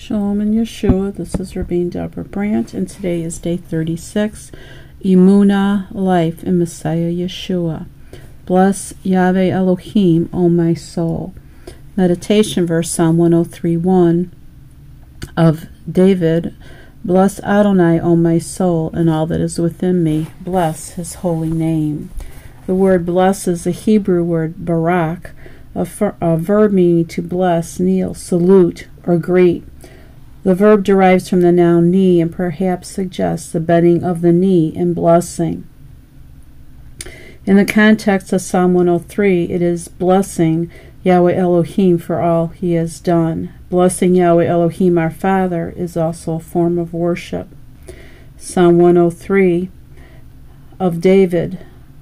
Shalom and Yeshua. This is Rabbin Deborah Brandt, and today is day 36. Emunah, life in Messiah Yeshua. Bless Yahweh Elohim, O my soul. Meditation verse Psalm 103:1 of David. Bless Adonai, O my soul, and all that is within me. Bless his holy name. The word bless is the Hebrew word barak, a, a verb meaning to bless, kneel, salute, or greet. The verb derives from the noun knee and perhaps suggests the bending of the knee in blessing. In the context of Psalm 103, it is blessing Yahweh Elohim for all he has done. Blessing Yahweh Elohim our Father is also a form of worship. Psalm 103 of David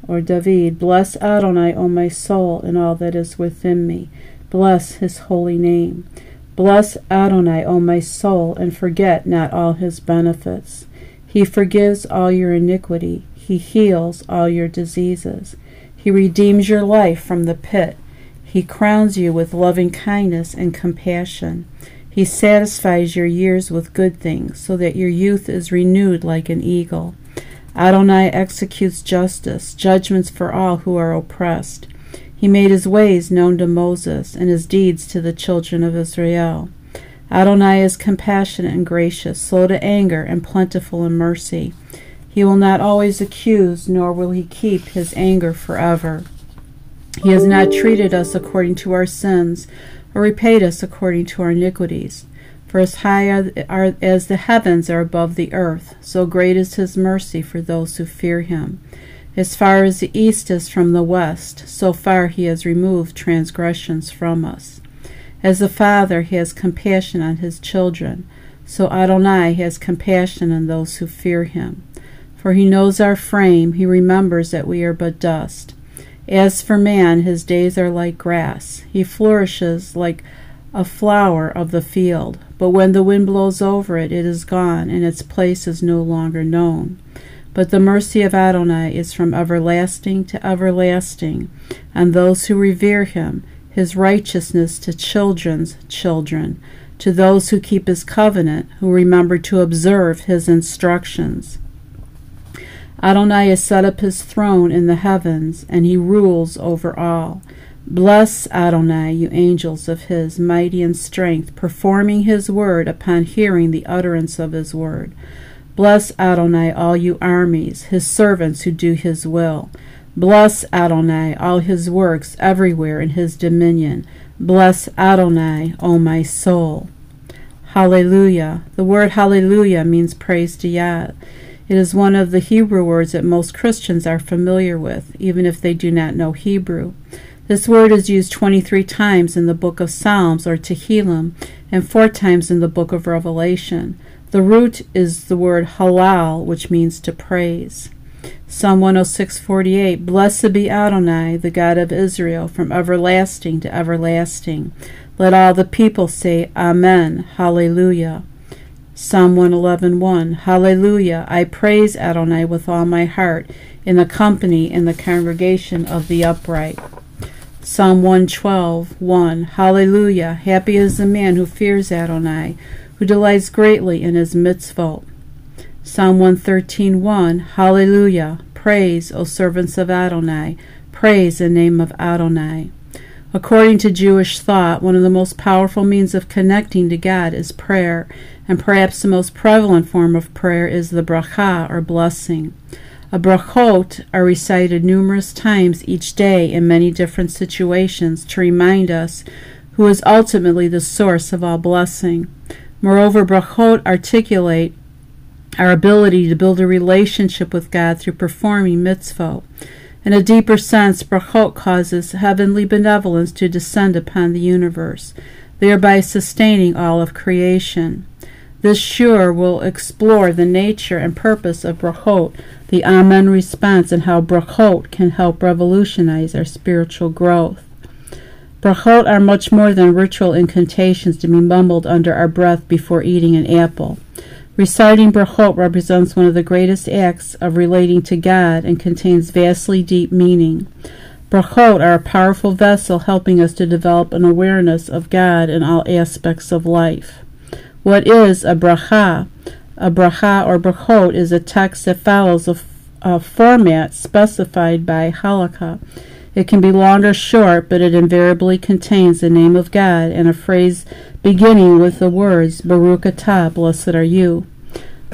or David, Bless Adonai, O my soul, and all that is within me. Bless his holy name. Bless Adonai, O my soul, and forget not all his benefits. He forgives all your iniquity. He heals all your diseases. He redeems your life from the pit. He crowns you with loving kindness and compassion. He satisfies your years with good things, so that your youth is renewed like an eagle. Adonai executes justice, judgments for all who are oppressed. He made his ways known to Moses and his deeds to the children of Israel. Adonai is compassionate and gracious, slow to anger, and plentiful in mercy. He will not always accuse, nor will he keep his anger forever. He has not treated us according to our sins, or repaid us according to our iniquities. For as high are, are, as the heavens are above the earth, so great is his mercy for those who fear him. As far as the east is from the west, so far he has removed transgressions from us. As the Father has compassion on his children, so Adonai has compassion on those who fear him. For he knows our frame, he remembers that we are but dust. As for man, his days are like grass. He flourishes like a flower of the field, but when the wind blows over it, it is gone, and its place is no longer known. But the mercy of Adonai is from everlasting to everlasting, and those who revere him, his righteousness to children's children, to those who keep his covenant, who remember to observe his instructions. Adonai has set up his throne in the heavens, and he rules over all. Bless Adonai, you angels of his, mighty in strength, performing his word upon hearing the utterance of his word. Bless Adonai, all you armies, his servants who do his will. Bless Adonai, all his works everywhere in his dominion. Bless Adonai, O my soul. Hallelujah. The word hallelujah means praise to Yah. It is one of the Hebrew words that most Christians are familiar with, even if they do not know Hebrew. This word is used 23 times in the book of Psalms or Tehillim and four times in the book of Revelation. The root is the word halal, which means to praise. Psalm 106:48 Blessed be Adonai, the God of Israel, from everlasting to everlasting. Let all the people say Amen. Hallelujah. Psalm 111:1 Hallelujah. I praise Adonai with all my heart in the company in the congregation of the upright. Psalm 112:1 Hallelujah. Happy is the man who fears Adonai who delights greatly in his mitzvot. Psalm 113:1 Hallelujah! Praise, O servants of Adonai! Praise the name of Adonai! According to Jewish thought, one of the most powerful means of connecting to God is prayer, and perhaps the most prevalent form of prayer is the bracha, or blessing. A brachot are recited numerous times each day in many different situations to remind us who is ultimately the source of all blessing. Moreover, brachot articulate our ability to build a relationship with God through performing mitzvot. In a deeper sense, brachot causes heavenly benevolence to descend upon the universe, thereby sustaining all of creation. This shiur will explore the nature and purpose of brachot, the Amen response, and how brachot can help revolutionize our spiritual growth. Brachot are much more than ritual incantations to be mumbled under our breath before eating an apple. Reciting brachot represents one of the greatest acts of relating to God and contains vastly deep meaning. Brachot are a powerful vessel helping us to develop an awareness of God in all aspects of life. What is a bracha? A bracha or brachot is a text that follows a, a format specified by halakha. It can be long or short, but it invariably contains the name of God and a phrase beginning with the words Baruch atah, blessed are you.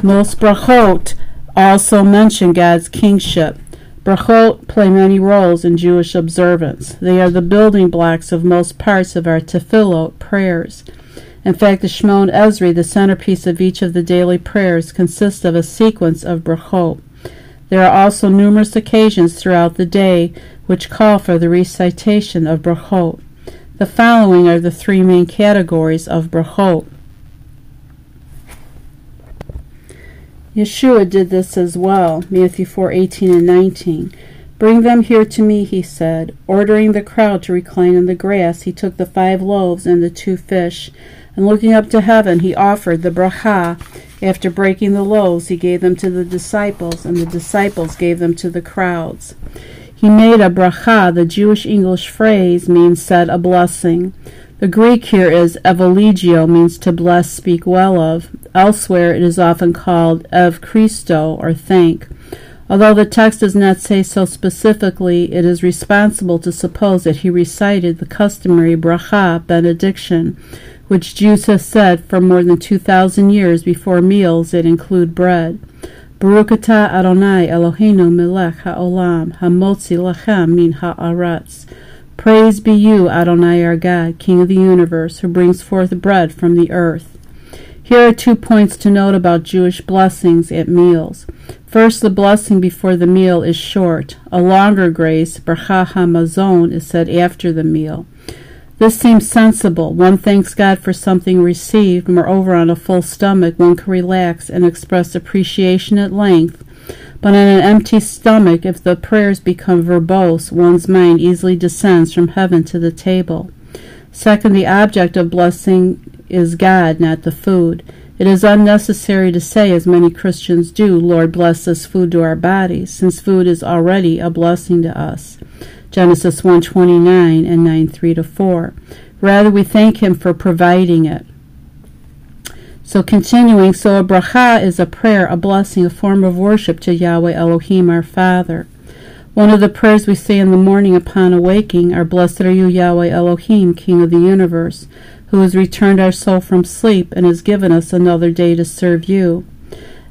Most brachot also mention God's kingship. Brachot play many roles in Jewish observance. They are the building blocks of most parts of our tefillot prayers. In fact, the Shemoneh Esrei, the centerpiece of each of the daily prayers, consists of a sequence of brachot. There are also numerous occasions throughout the day which call for the recitation of brachot. The following are the three main categories of brachot. Yeshua did this as well, Matthew 4:18 and 19. Bring them here to me, he said. Ordering the crowd to recline in the grass, he took the five loaves and the two fish, and looking up to heaven, he offered the bracha. After breaking the loaves, he gave them to the disciples, and the disciples gave them to the crowds. He made a bracha. The Jewish English phrase means said a blessing. The Greek here is eulogeo, means to bless, speak well of. Elsewhere, it is often called eucharisteo, or thank. Although the text does not say so specifically, it is responsible to suppose that he recited the customary bracha, benediction, which Jews have said for more than 2,000 years before meals that include bread. Baruch atah Adonai Eloheinu melech haolam hamotzi lechem min haaretz. Praise be you, Adonai our God, King of the universe, who brings forth bread from the earth. Here are two points to note about Jewish blessings at meals. First, the blessing before the meal is short. A longer grace, Bracha HaMazon, is said after the meal. This seems sensible. One thanks God for something received. Moreover, on a full stomach, one can relax and express appreciation at length. But on an empty stomach, if the prayers become verbose, one's mind easily descends from heaven to the table. Second, the object of blessing is God, not the food. It is unnecessary to say, as many Christians do, Lord, bless this food to our bodies, since food is already a blessing to us. Genesis 1:29 and 9:3 to 4. Rather, we thank him for providing it. So continuing, so a bracha is a prayer, a blessing, a form of worship to Yahweh Elohim, our Father. One of the prayers we say in the morning upon awaking are, Blessed are you, Yahweh Elohim, King of the universe, who has returned our soul from sleep and has given us another day to serve you.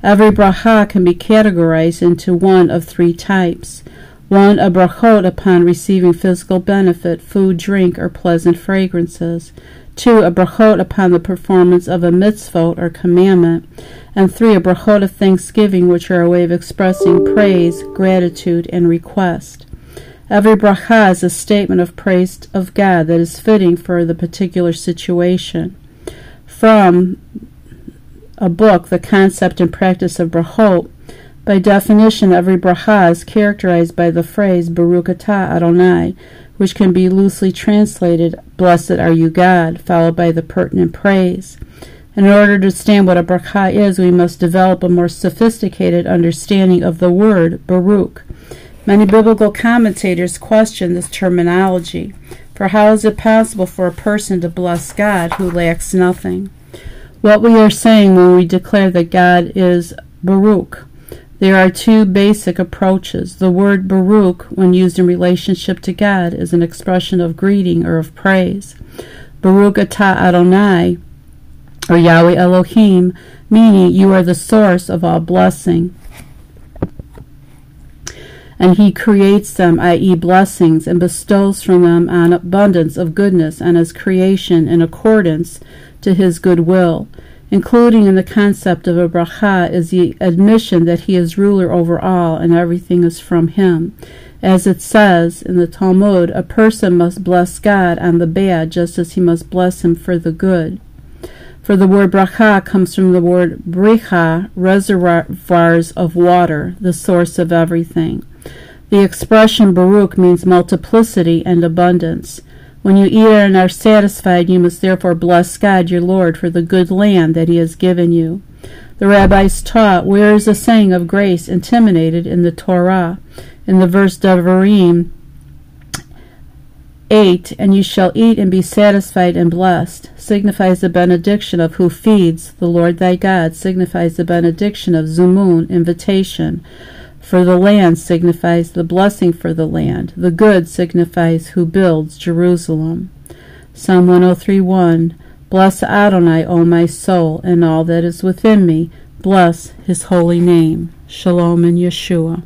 Every bracha can be categorized into one of three types. 1. A brachot upon receiving physical benefit, food, drink, or pleasant fragrances. 2. A brachot upon the performance of a mitzvot or commandment. And 3. A brachot of thanksgiving, which are a way of expressing praise, gratitude, and request. Every bracha is a statement of praise of God that is fitting for the particular situation. From a book, The Concept and Practice of Brachot, by definition, every bracha is characterized by the phrase Baruch atah Adonai, which can be loosely translated, Blessed are you God, followed by the pertinent praise. In order to understand what a bracha is, we must develop a more sophisticated understanding of the word Baruch. Many biblical commentators question this terminology, for how is it possible for a person to bless God who lacks nothing? What we are saying when we declare that God is Baruch there are two basic approaches. The word Baruch, when used in relationship to God, is an expression of greeting or of praise. Baruch atah Adonai, or Yahweh Elohim, meaning you are the source of all blessing. And he creates them, i.e., blessings, and bestows from them an abundance of goodness and his creation in accordance to his good will including in the concept of a bracha is the admission that he is ruler over all and everything is from him. As it says in the Talmud, a person must bless God on the bad just as he must bless him for the good. For the word bracha comes from the word bricha, reservoirs of water, the source of everything. The expression Baruch means multiplicity and abundance. When you eat and are satisfied, you must therefore bless God your Lord for the good land that he has given you. The rabbis taught, Where is the saying of grace intimated in the Torah? In the verse Devarim 8. And you shall eat and be satisfied and blessed, signifies the benediction of who feeds, the Lord thy God, signifies the benediction of Zimmun, invitation. For the land signifies the blessing for the land. The good signifies who builds Jerusalem. Psalm 103:1 Bless Adonai, O my soul, and all that is within me. Bless his holy name. Shalom and Yeshua.